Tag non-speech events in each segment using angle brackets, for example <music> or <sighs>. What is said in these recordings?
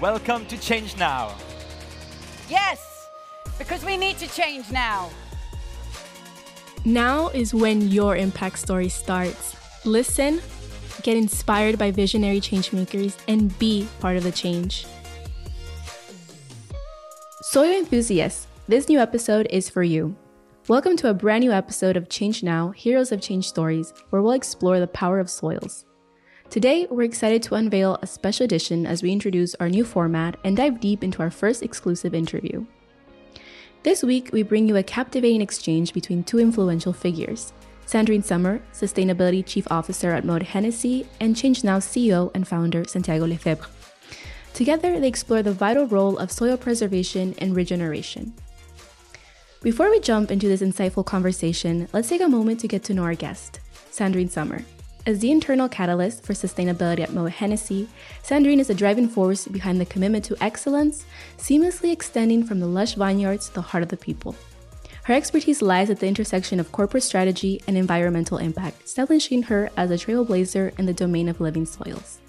Welcome to Change Now. Yes, because we need to change now. Now is when your impact story starts. Listen, get inspired by visionary changemakers, and be part of the change. Soil enthusiasts, this new episode is for you. Welcome to a brand new episode of Change Now Heroes of Change Stories, where we'll explore the power of soils. Today, we're excited to unveil a special edition as we introduce our new format and dive deep into our first exclusive interview. This week, we bring you a captivating exchange between two influential figures Sandrine Sommer, Sustainability Chief Officer at Moët Hennessy, and Change Now CEO and founder Santiago Lefebvre. Together, they explore the vital role of soil preservation and regeneration. Before we jump into this insightful conversation, let's take a moment to get to know our guest, Sandrine Sommer. As the internal catalyst for sustainability at Moët Hennessy, Sandrine is a driving force behind the commitment to excellence, seamlessly extending from the lush vineyards to the heart of the people. Her expertise lies at the intersection of corporate strategy and environmental impact, establishing her as a trailblazer in the domain of living soils.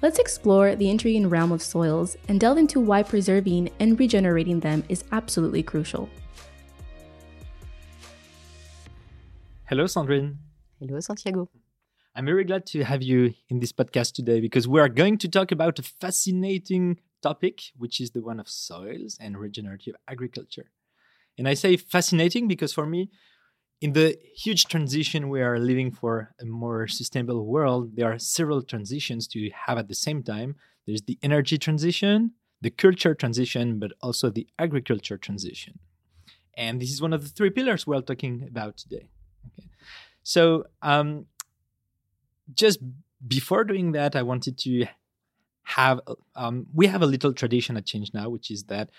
Let's explore the intriguing realm of soils and delve into why preserving and regenerating them is absolutely crucial. Hello, Sandrine. Hello, Santiago. I'm very glad to have you in this podcast today because we are going to talk about a fascinating topic, which is the one of soils and regenerative agriculture. And I say fascinating because for me, in the huge transition we are living for a more sustainable world, there are several transitions to have at the same time. There's the energy transition, the culture transition, but also the agriculture transition. And this is one of the three pillars we're talking about today. So, um, just before doing that, I wanted to have um, we have a little tradition at Change Now, which is that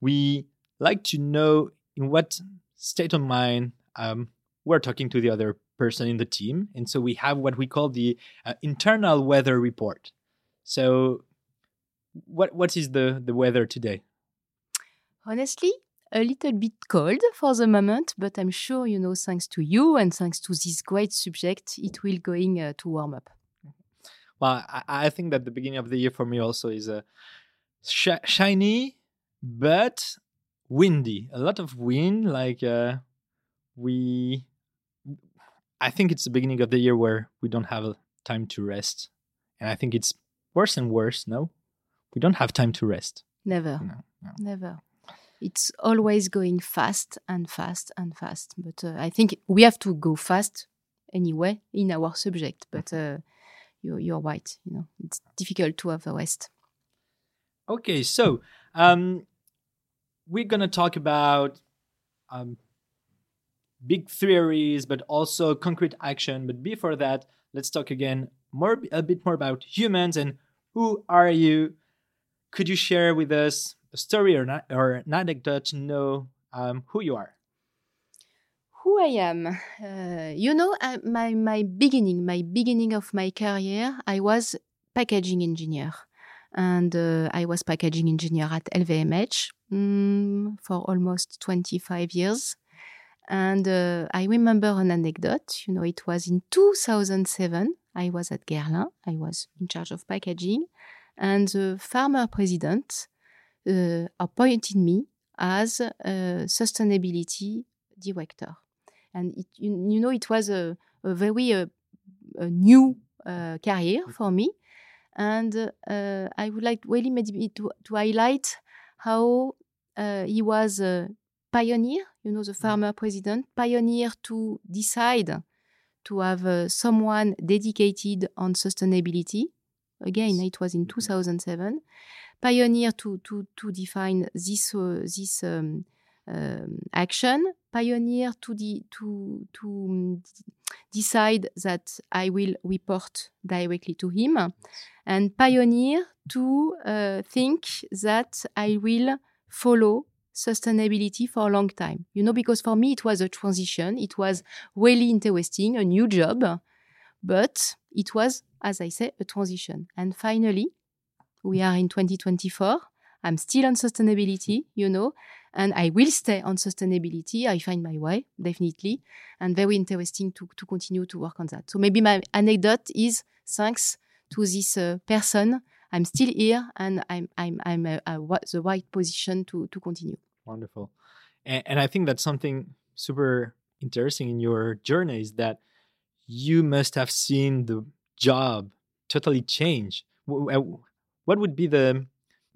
we like to know in what state of mind um, we're talking to the other person in the team, and so we have what we call the uh, internal weather report. So, what what is the the weather today? Honestly, a little bit cold for the moment, but I'm sure, you know, thanks to you and thanks to this great subject, it will going uh, to warm up. Well, I, I, think that the beginning of the year for me also is a uh, sh- shiny, but windy. A lot of wind. Like uh, we, I think it's the beginning of the year where we don't have time to rest, and I think it's worse and worse. No, we don't have time to rest. Never. No, no. Never it's always going fast and fast and fast. But uh, I think we have to go fast anyway in our subject. But mm-hmm. uh, you're, you're right. You know, it's difficult to have a rest. Okay, so um, we're gonna talk about um, big theories, but also concrete action. But before that, let's talk again more a bit more about humans and who are you? Could you share with us a story or, not, or an anecdote to know um, who you are? Who I am, uh, you know, uh, my my beginning, my beginning of my career, I was packaging engineer, and uh, I was packaging engineer at LVMH mm, for almost twenty five years. And uh, I remember an anecdote. You know, it was in two thousand seven. I was at Guerlain. I was in charge of packaging, and the farmer president appointed me as a sustainability director. And it, you, you, know, it was a, a very uh, a new uh, career for me. And uh, I would like really maybe to, to highlight how uh, he was a pioneer, you know, the mm-hmm. farmer president, pioneer to decide to have uh, someone dedicated on sustainability. Again, it was in mm-hmm. 2007 pioneer to to to define this uh, this um, um, action, pioneer to the to to um, decide that I will report directly to him, and pioneer to uh, think that I will follow sustainability for a long time. You know, because for me it was a transition. It was really interesting, a new job, but it was, as I say, a transition. And finally, we are in 2024. I'm still on sustainability, you know, and I will stay on sustainability. I find my way, definitely, and very interesting to, to continue to work on that. So maybe my anecdote is thanks to this uh, person, I'm still here, and I'm I'm I'm a, a, the right position to to continue. Wonderful, and, and I think that's something super interesting in your journey is that you must have seen the job totally change. What would be the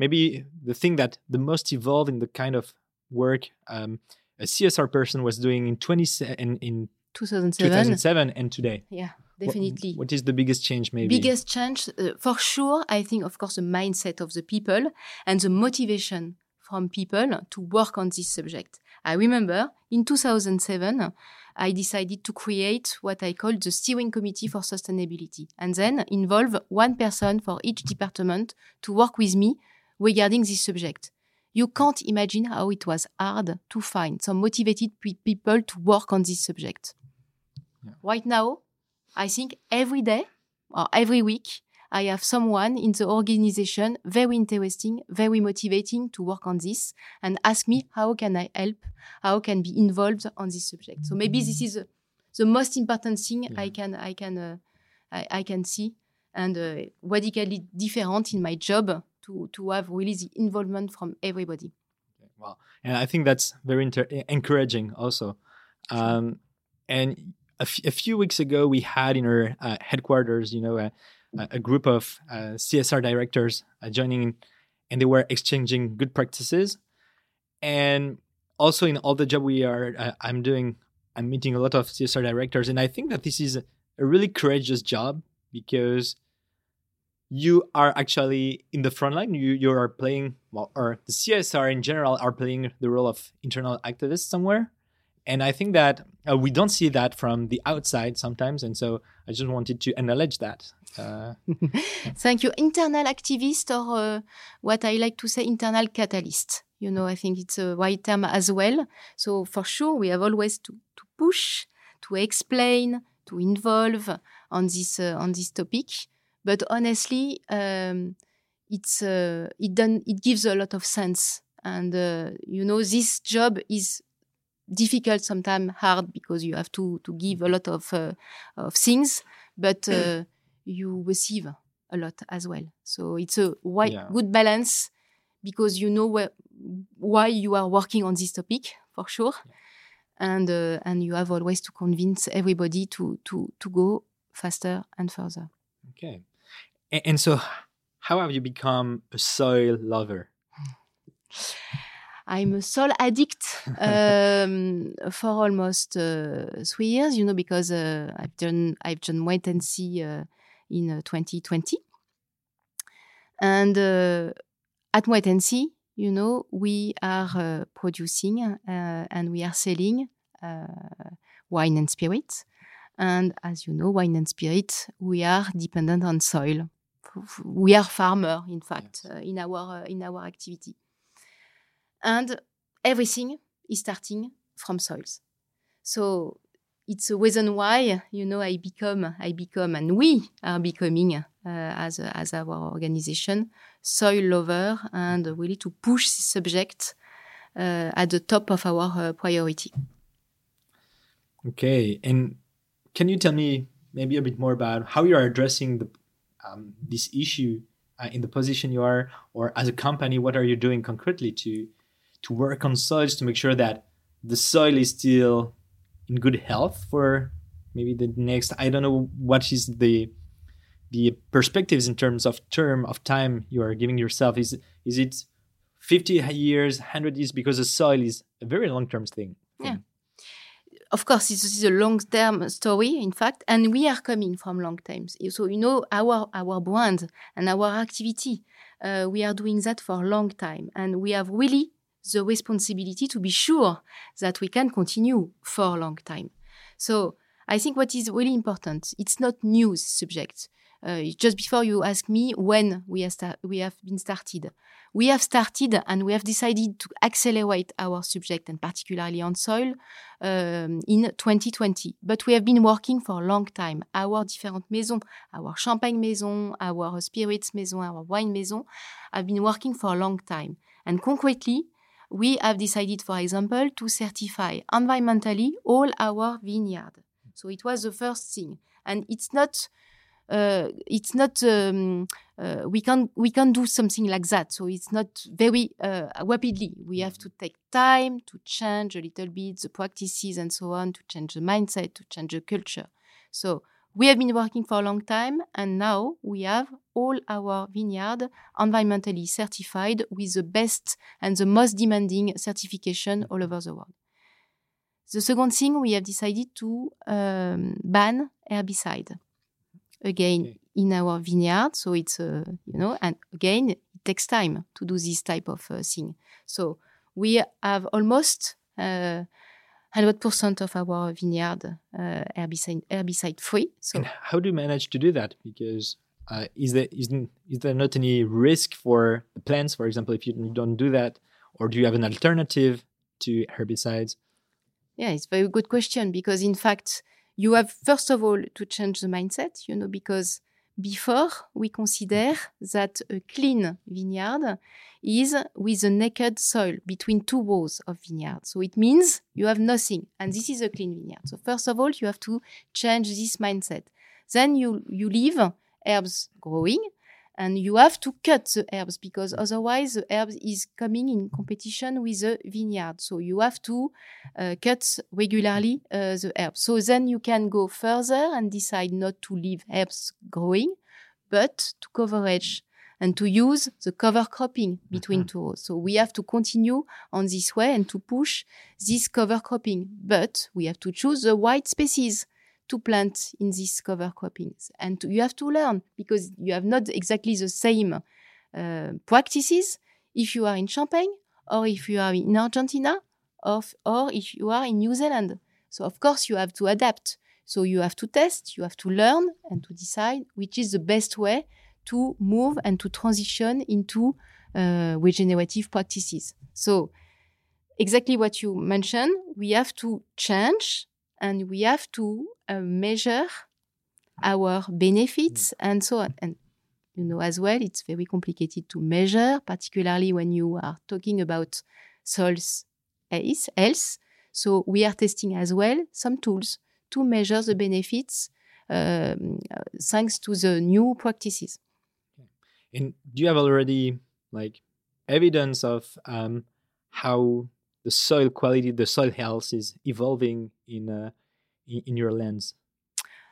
maybe the thing that the most evolved in the kind of work um, a CSR person was doing in 20 in, in 2007. 2007 and today? Yeah, definitely. What, what is the biggest change, maybe? Biggest change, uh, for sure, I think, of course, the mindset of the people and the motivation from people to work on this subject. I remember in 2007, I decided to create what I called the steering committee for sustainability and then involve one person for each department to work with me regarding this subject. You can't imagine how it was hard to find some motivated people to work on this subject. Yeah. Right now, I think every day or every week, I have someone in the organization very interesting, very motivating to work on this and ask me how can I help, how can be involved on this subject. So maybe this is uh, the most important thing yeah. I can I can uh, I, I, can see and uh, radically different in my job to to have really the involvement from everybody. Wow, and I think that's very encouraging also. Um, and a, few weeks ago, we had in our uh, headquarters, you know, a group of uh, CSR directors uh, joining, and they were exchanging good practices. And also in all the job we are, uh, I'm doing, I'm meeting a lot of CSR directors, and I think that this is a really courageous job because you are actually in the front line. You you are playing well, or the CSR in general are playing the role of internal activists somewhere, and I think that uh, we don't see that from the outside sometimes, and so I just wanted to acknowledge that. Uh, <laughs> Thank you. Internal activist, or uh, what I like to say, internal catalyst. You know, I think it's a right term as well. So for sure, we have always to, to push, to explain, to involve on this uh, on this topic. But honestly, um, it's uh, it done it gives a lot of sense, and uh, you know, this job is difficult sometimes hard because you have to to give a lot of uh, of things but uh, you receive a lot as well. So it's a yeah. good balance because you know where, why you are working on this topic for sure. Yeah. and uh, and you have always to convince everybody to to to go faster and further. Okay. And, and so how have you become a soil lover <sighs> <laughs> I'm a soil addict um, <laughs> for almost uh, three years, you know, because uh, I've done I've done Moët Hennessy uh, in 2020, uh, and uh, at Moët Hennessy, you know, we are uh, producing and we are selling wine and spirits, and as you know, wine and spirit, we are dependent on soil. We are farmer, in fact, yes. in our in our activity and everything is starting from soils. So it's a reason why you know I become I become and we are becoming uh, as a, as our organization soil lover and really to push this subject uh, at the top of our uh, priority. Okay, and can you tell me maybe a bit more about how you are addressing the um, this issue uh, in the position you are, or as a company, what are you doing concretely to to work on soils to make sure that the soil is still in good health for maybe the next i don't know what is the the perspectives in terms of term of time you are giving yourself. Is is it 50 years 100 years? Because the soil is a very long term thing. Yeah. Of course this is a long term story in fact and we are coming from long times. So you know our our brand and our activity uh, we are doing that for a long time and we have really the responsibility to be sure that we can continue for a long time. So I think what is really important, it's not news subject. Uh, just before you ask me when we have, we have been started, we have started and we have decided to accelerate our subject and particularly on soil um, in 2020. But we have been working for a long time. Our different maisons, our champagne maison, our spirits maison, our wine maison, have been working for a long time. And concretely, we have decided, for example, to certify environmentally all our vineyard. So it was the first thing. And it's not uh, it's not um, uh, we can we can do something like that. So it's not very uh, rapidly. We have to take time to change a little bit the practices and so on, to change the mindset, to change the culture. So we have been working for a long time, and now we have all our vineyard environmentally certified with the best and the most demanding certification all over the world. The second thing, we have decided to um, ban herbicide again Okay. in our vineyard. So it's uh, you know, and again, it takes time to do this type of uh, thing. So we have almost uh, 100% of our vineyard uh, herbicide herbicide free. So And how do you manage to do that? Because uh, is there isn't is there not any risk for the plants, for example, if you don't do that, or do you have an alternative to herbicides? Yeah, it's a very good question because in fact, you have first of all to change the mindset, you know, because before we consider that a clean vineyard is with a naked soil between two rows of vineyard. So it means you have nothing and this is a clean vineyard. So first of all, you have to change this mindset. Then you you leave herbs growing and you have to cut the herbs because otherwise the herbs is coming in competition with the vineyard. So you have to uh, cut regularly uh, the herbs. So then you can go further and decide not to leave herbs growing, but to coverage and to use the cover cropping between two rows. So we have to continue on this way and to push this cover cropping, but we have to choose the right species to plant in these cover croppings. And to, you have to learn because you have not exactly the same uh, practices if you are in Champagne or if you are in Argentina of, or if you are in New Zealand. So of course you have to adapt. So you have to test, you have to learn and to decide which is the best way to move and to transition into uh, regenerative practices. So exactly what you mentioned, we have to change and we have to uh, measure our benefits and so on. And you know as well, it's very complicated to measure, particularly when you are talking about soils health. So we are testing as well some tools to measure the benefits um, uh, thanks to the new practices. And do you have already like evidence of um, how the soil quality, the soil health is evolving in uh, in, in your lands?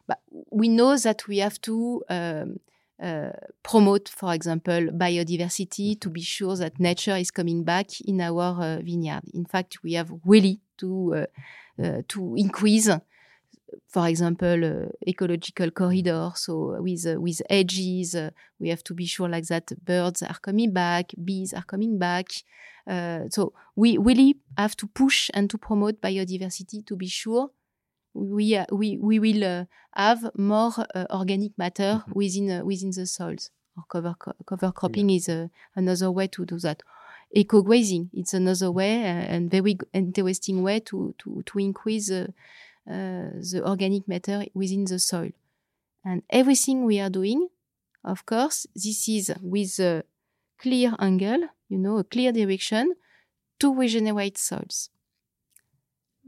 But we know that we have to um, uh, promote, for example, biodiversity to be sure that nature is coming back in our uh, vineyard. In fact, we have really to uh, uh, to increase, for example, uh, ecological corridor. So with uh, with edges, uh, we have to be sure like that birds are coming back, bees are coming back. Uh, so we really have to push and to promote biodiversity to be sure we uh, we we will uh, have more uh, organic matter Mhm. within uh, within the soils. Or cover co- cover cropping is uh, another way to do that. Eco grazing it's another way and very interesting way to to to increase Uh, the organic matter within the soil. And everything we are doing, of course, this is with a clear angle, you know, a clear direction to regenerate soils.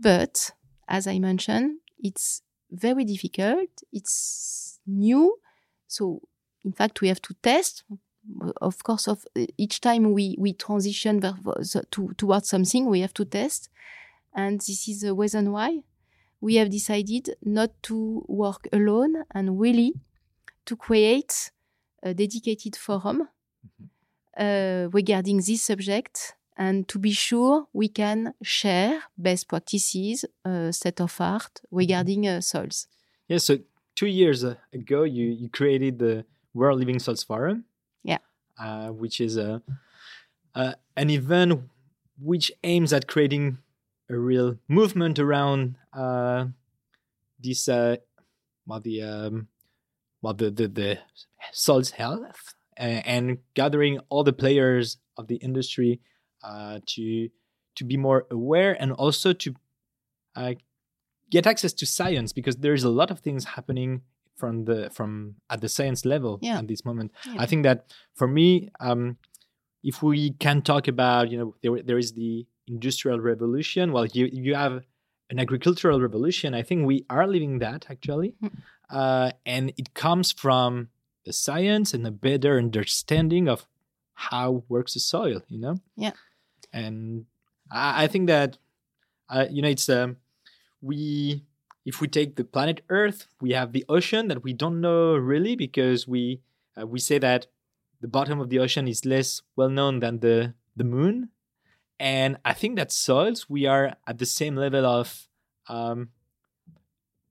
But as I mentioned, it's very difficult. It's new. So, in fact, we have to test. Of course, of each time we, we transition to, towards something, we have to test. And this is the reason why we have decided not to work alone and really to create a dedicated forum uh, regarding this subject and to be sure we can share best practices, uh, state of art regarding uh, soils. Yeah. So two years uh, ago, you you created the World Living Soils Forum. Yeah. Uh, which is a uh, an event which aims at creating a real movement around uh, this uh, well the um, well the the, the health uh, and gathering all the players of the industry uh, to to be more aware and also to uh, get access to science because there is a lot of things happening from the from at the science level Yeah. at this moment. Yeah. I think that for me, um, if we can talk about you know there there is the industrial revolution. Well, you you have an agricultural revolution. I think we are living that actually. Mm. uh, and it comes from the science and a better understanding of how works the soil. You know. Yeah. And I, I think that uh, you know it's um, we if we take the planet Earth, we have the ocean that we don't know really because we uh, we say that the bottom of the ocean is less well known than the the moon, and I think that soils we are at the same level of um,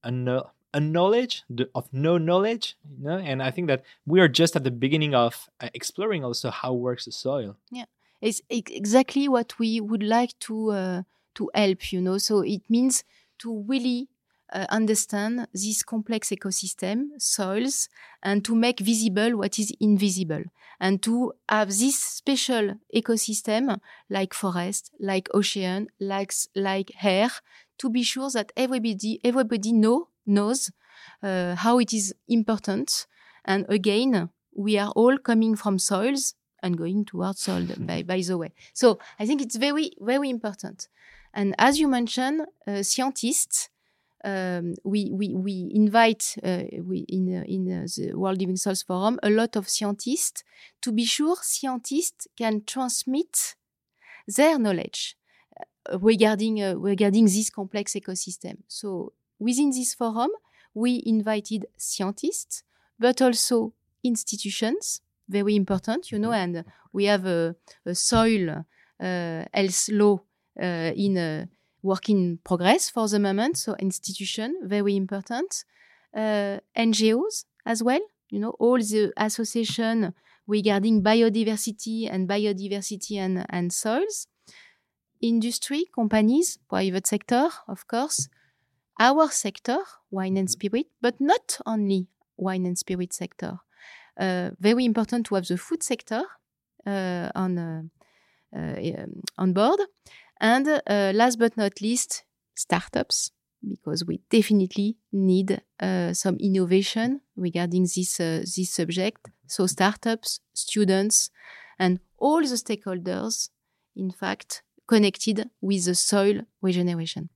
a, no, a knowledge of no knowledge, you know, and I think that we are just at the beginning of uh, exploring also how works the soil. Yeah, it's exactly what we would like to uh, to help, you know. So it means to really uh, understand this complex ecosystem, soils, and to make visible what is invisible, and to have this special ecosystem like forest, like ocean, like like air, to be sure that everybody everybody know knows uh, how it is important. And again, we are all coming from soils and going towards soil. by, by the way, so I think it's very very important. And as you mentioned, uh, scientists um, we, we, we invite uh, we, in, uh, in uh, the World Living Soils Forum a lot of scientists to be sure scientists can transmit their knowledge uh, regarding, uh, regarding this complex ecosystem. So within this forum, we invited scientists, but also institutions, very important, you know, mm-hmm. and we have a, a soil uh, health law in work in progress for the moment. So institution, very important. Uh, NGOs as well. You know, all the association regarding biodiversity and biodiversity and, and soils. Industry, companies, private sector, of course. Our sector, wine and spirit, but not only wine and spirit sector. Uh, very important to have the food sector uh, on uh, uh on board. And uh, last but not least, startups, because we definitely need uh, some innovation regarding this, uh, this subject. So, startups, students, and all the stakeholders, in fact, connected with the soil regeneration.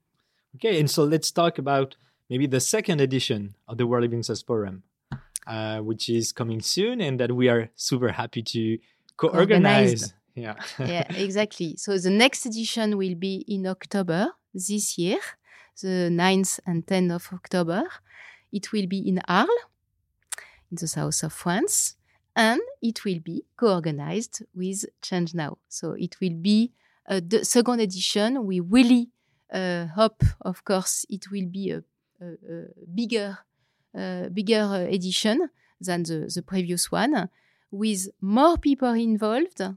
Okay, and so let's talk about maybe the second edition of the World Living Soils Forum, uh, which is coming soon, and that we are super happy to co-organize. Yeah. yeah, <laughs> exactly. So the next edition will be in October this year, the 9th and 10th of October. It will be in Arles, in the south of France, and it will be co-organized with Change Now. So it will be uh, the second edition. We really uh, hope, of course, it will be a, a, a bigger, uh, bigger edition than the, the previous one, with more people involved uh,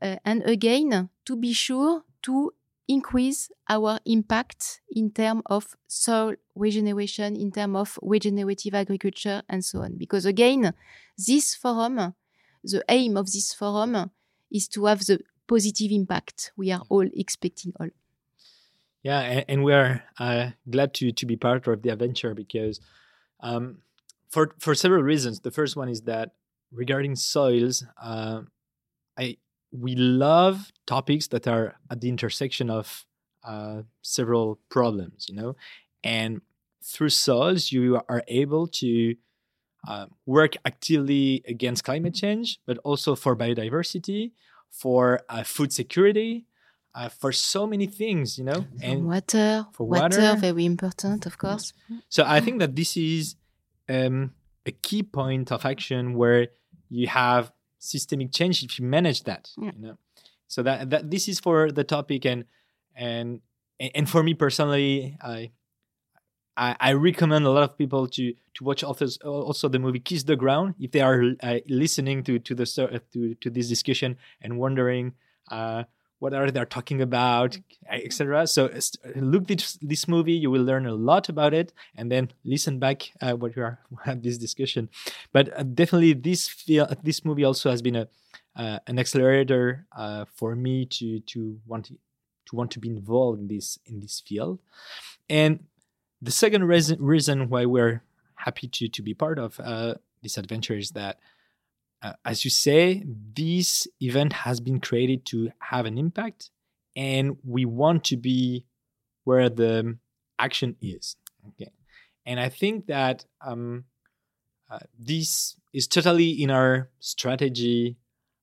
and again, to be sure to increase our impact in terms of soil regeneration, in terms of regenerative agriculture, and so on. Because again, this forum, the aim of this forum is to have the positive impact we are all expecting all. Yeah, and, and we are uh, glad to to be part of the adventure because um, for for several reasons. The first one is that regarding soils, uh, I we love topics that are at the intersection of uh, several problems, you know, and through soils, you are able to uh, work actively against climate change, but also for biodiversity, for uh, food security, uh, for so many things, you know, and water, for water, water, very important, of course. So I think that this is um, a key point of action where you have systemic change if you manage that yeah. you know so that that this is for the topic and and and for me personally i I, I recommend a lot of people to to watch also, also the movie Kiss the Ground if they are uh, listening to to the to to this discussion and wondering uh, what are they talking about, etc. So look this this movie, you will learn a lot about it, and then listen back uh, what you are <laughs> have this discussion. But uh, definitely, this feel this movie also has been a uh, an accelerator uh, for me to to want to, to want to be involved in this in this field. And the second reason reason why we're happy to to be part of uh, this adventure is that uh, as you say, this event has been created to have an impact, and we want to be where the action is. Okay, And I think that um, uh, this is totally in our strategy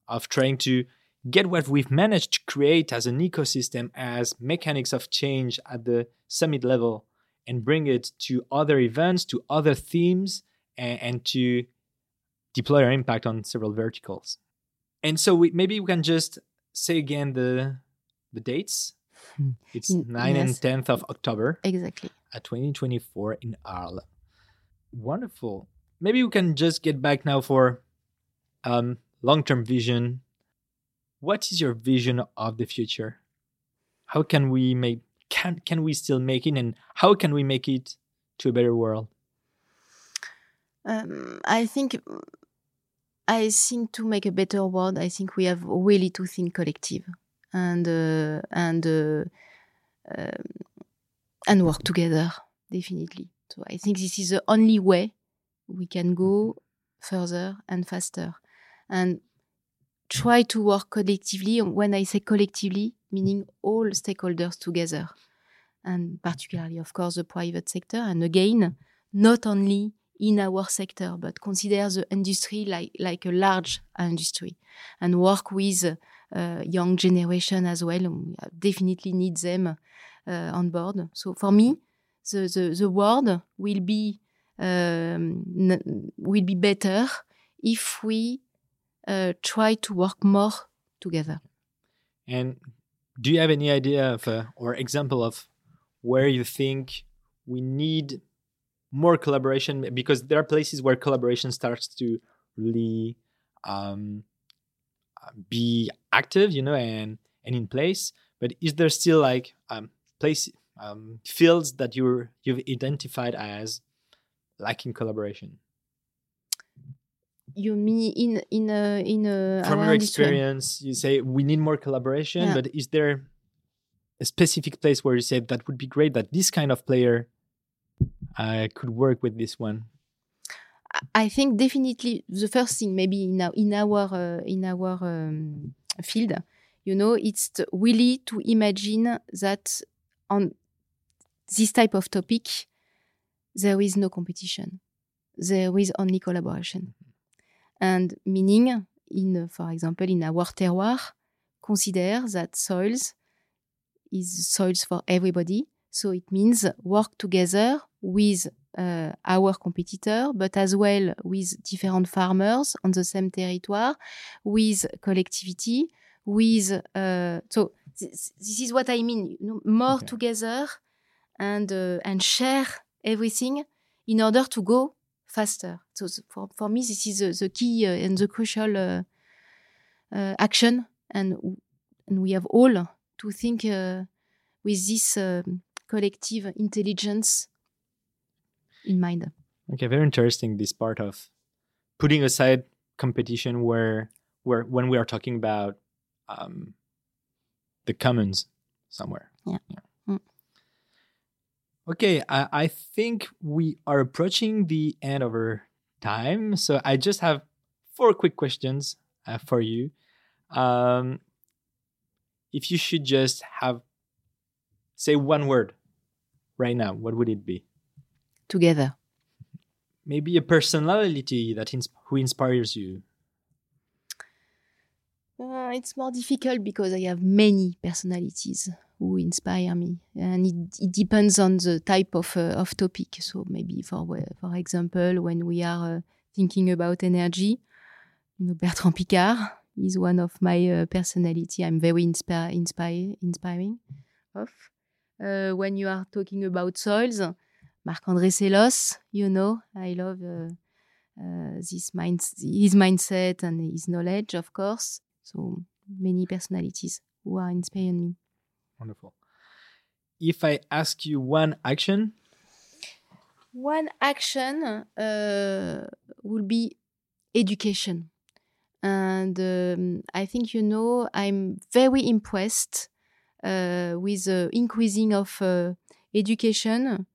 of trying to get what we've managed to create as an ecosystem as mechanics of change at the summit level and bring it to other events, to other themes, and, and to deploy our impact on several verticals. And so we, maybe we can just say again the the dates. Hmm. It's Mm, 9 and 10th of October Exactly. at 2024 in Arles. Wonderful. Maybe we can just get back now for um, long-term vision. What is your vision of the future? How can we make can can we still make it and how can we make it to a better world? Um, I think I think to make a better world, I think we have really to think collective and uh, and uh, um, and work together definitely. So I think this is the only way we can go further and faster and try to work collectively. When I say collectively, meaning all stakeholders together, and particularly, of course, the private sector. And again, not only in our sector, but consider the industry like, like a large industry and work with uh, young generation as well. We definitely need them uh, on board. So for me, the, the, the world will be um, will be better if we uh, try to work more together. And do you have any idea of uh, or example of where you think we need more collaboration? Because there are places where collaboration starts to really um, be active, you know, and and in place. But is there still like um, place um, fields that you're you've identified as lacking collaboration? You mean in in a, in a, From our your industry? experience, you say we need more collaboration, Yeah. but is there a specific place where you say that would be great that this kind of player uh, could work with this one? I think definitely the first thing, maybe in our in our uh, in our um, field, you know, it's t- really to imagine that on this type of topic, there is no competition, there is only collaboration, and meaning in, uh, for example, in our terroir, consider that soils is soils for everybody. So it means work together with uh, our competitor, but as well with different farmers on the same territory, with collectivity, with uh, so this, this is what I mean. You know, more Okay. together and uh, and share everything in order to go faster. So for for me, this is the, the key uh, and the crucial uh, uh, action, and and we have all to think uh, with this um, collective intelligence in mind. Okay, very interesting. This part of putting aside competition, where where when we are talking about um, the commons somewhere. Yeah. Mm. Okay, I, I think we are approaching the end of our time. So I just have four quick questions uh, for you. Um, if you should just have say one word right now, what would it be? Together. Maybe a personality that ins- who inspires you. Uh, it's more difficult because I have many personalities who inspire me, and it, it depends on the type of uh, of topic. So maybe for for example, when we are uh, thinking about energy, you know, Bertrand Piccard is one of my uh, personality. I'm very inspire, inspire, inspiring of. Uh, when you are talking about soils, Marc-André Selosse, you know, I love uh, uh, this mind, his mindset and his knowledge, of course. So many personalities who are inspiring me. Wonderful. If I ask you one action, One action uh, will be education. And um, I think, you know, I'm very impressed uh, with the increasing of uh, education,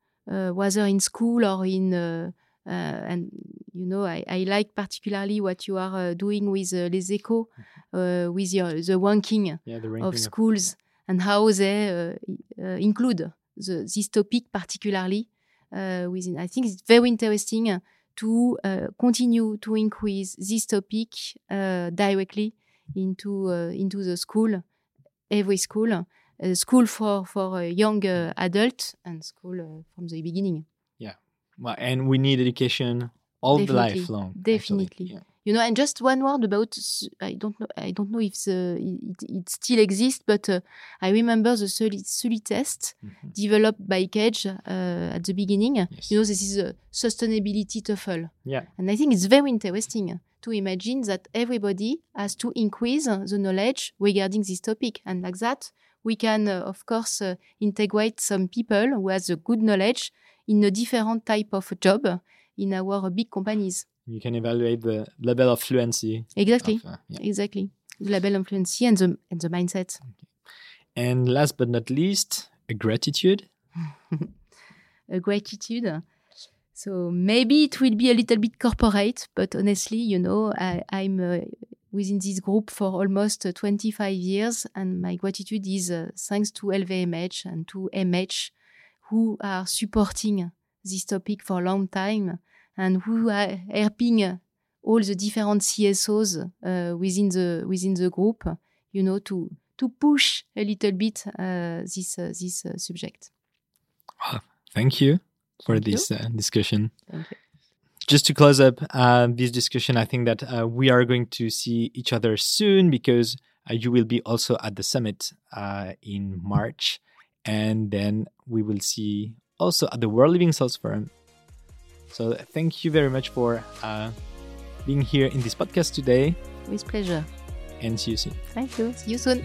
whether in school or in, uh, uh, and, you know, I, I like particularly what you are uh, doing with uh, Les Echos, uh, with your, the ranking yeah, the ranking of schools and how they uh, uh, include the, this topic particularly uh, within. I think it's very interesting to uh, continue to increase this topic uh, directly into uh, into the school, every school, uh, school for for young adults and school from the beginning. Yeah, well, and we need education all Definitely. the life long. Definitely. Yeah. You know, and just one word about I don't know I don't know if the, it, it still exists, but uh, I remember the Sully, Sulitest Mhm. developed by KEDGE uh, at the beginning. Yes. You know, this is a sustainability TOEFL, Yeah. and I think it's very interesting to imagine that everybody has to increase uh, the knowledge regarding this topic, and like that we can, uh, of course, uh, integrate some people who has a good knowledge in a different type of job in our big companies. You can evaluate the level of fluency. Exactly. of, uh, yeah. Exactly. The level of fluency and the and the mindset. And last but not least, a gratitude. <laughs> A gratitude. So maybe it will be a little bit corporate, but honestly, you know, I, I'm uh, within this group for almost uh, 25 years, and my gratitude is uh, thanks to LVMH and to MH, who are supporting this topic for a long time and who are helping all the different CSOs uh, within the within the group, you know, to to push a little bit uh, this uh, this uh, subject. Thank you for Thank you. this uh, discussion. Just to close up uh, this discussion, I think that uh, we are going to see each other soon because uh, you will be also at the summit uh, in March. And then we will see also at the World Living Soils Forum. So thank you very much for uh, being here in this podcast today With pleasure. and see you soon. Thank you. See you soon.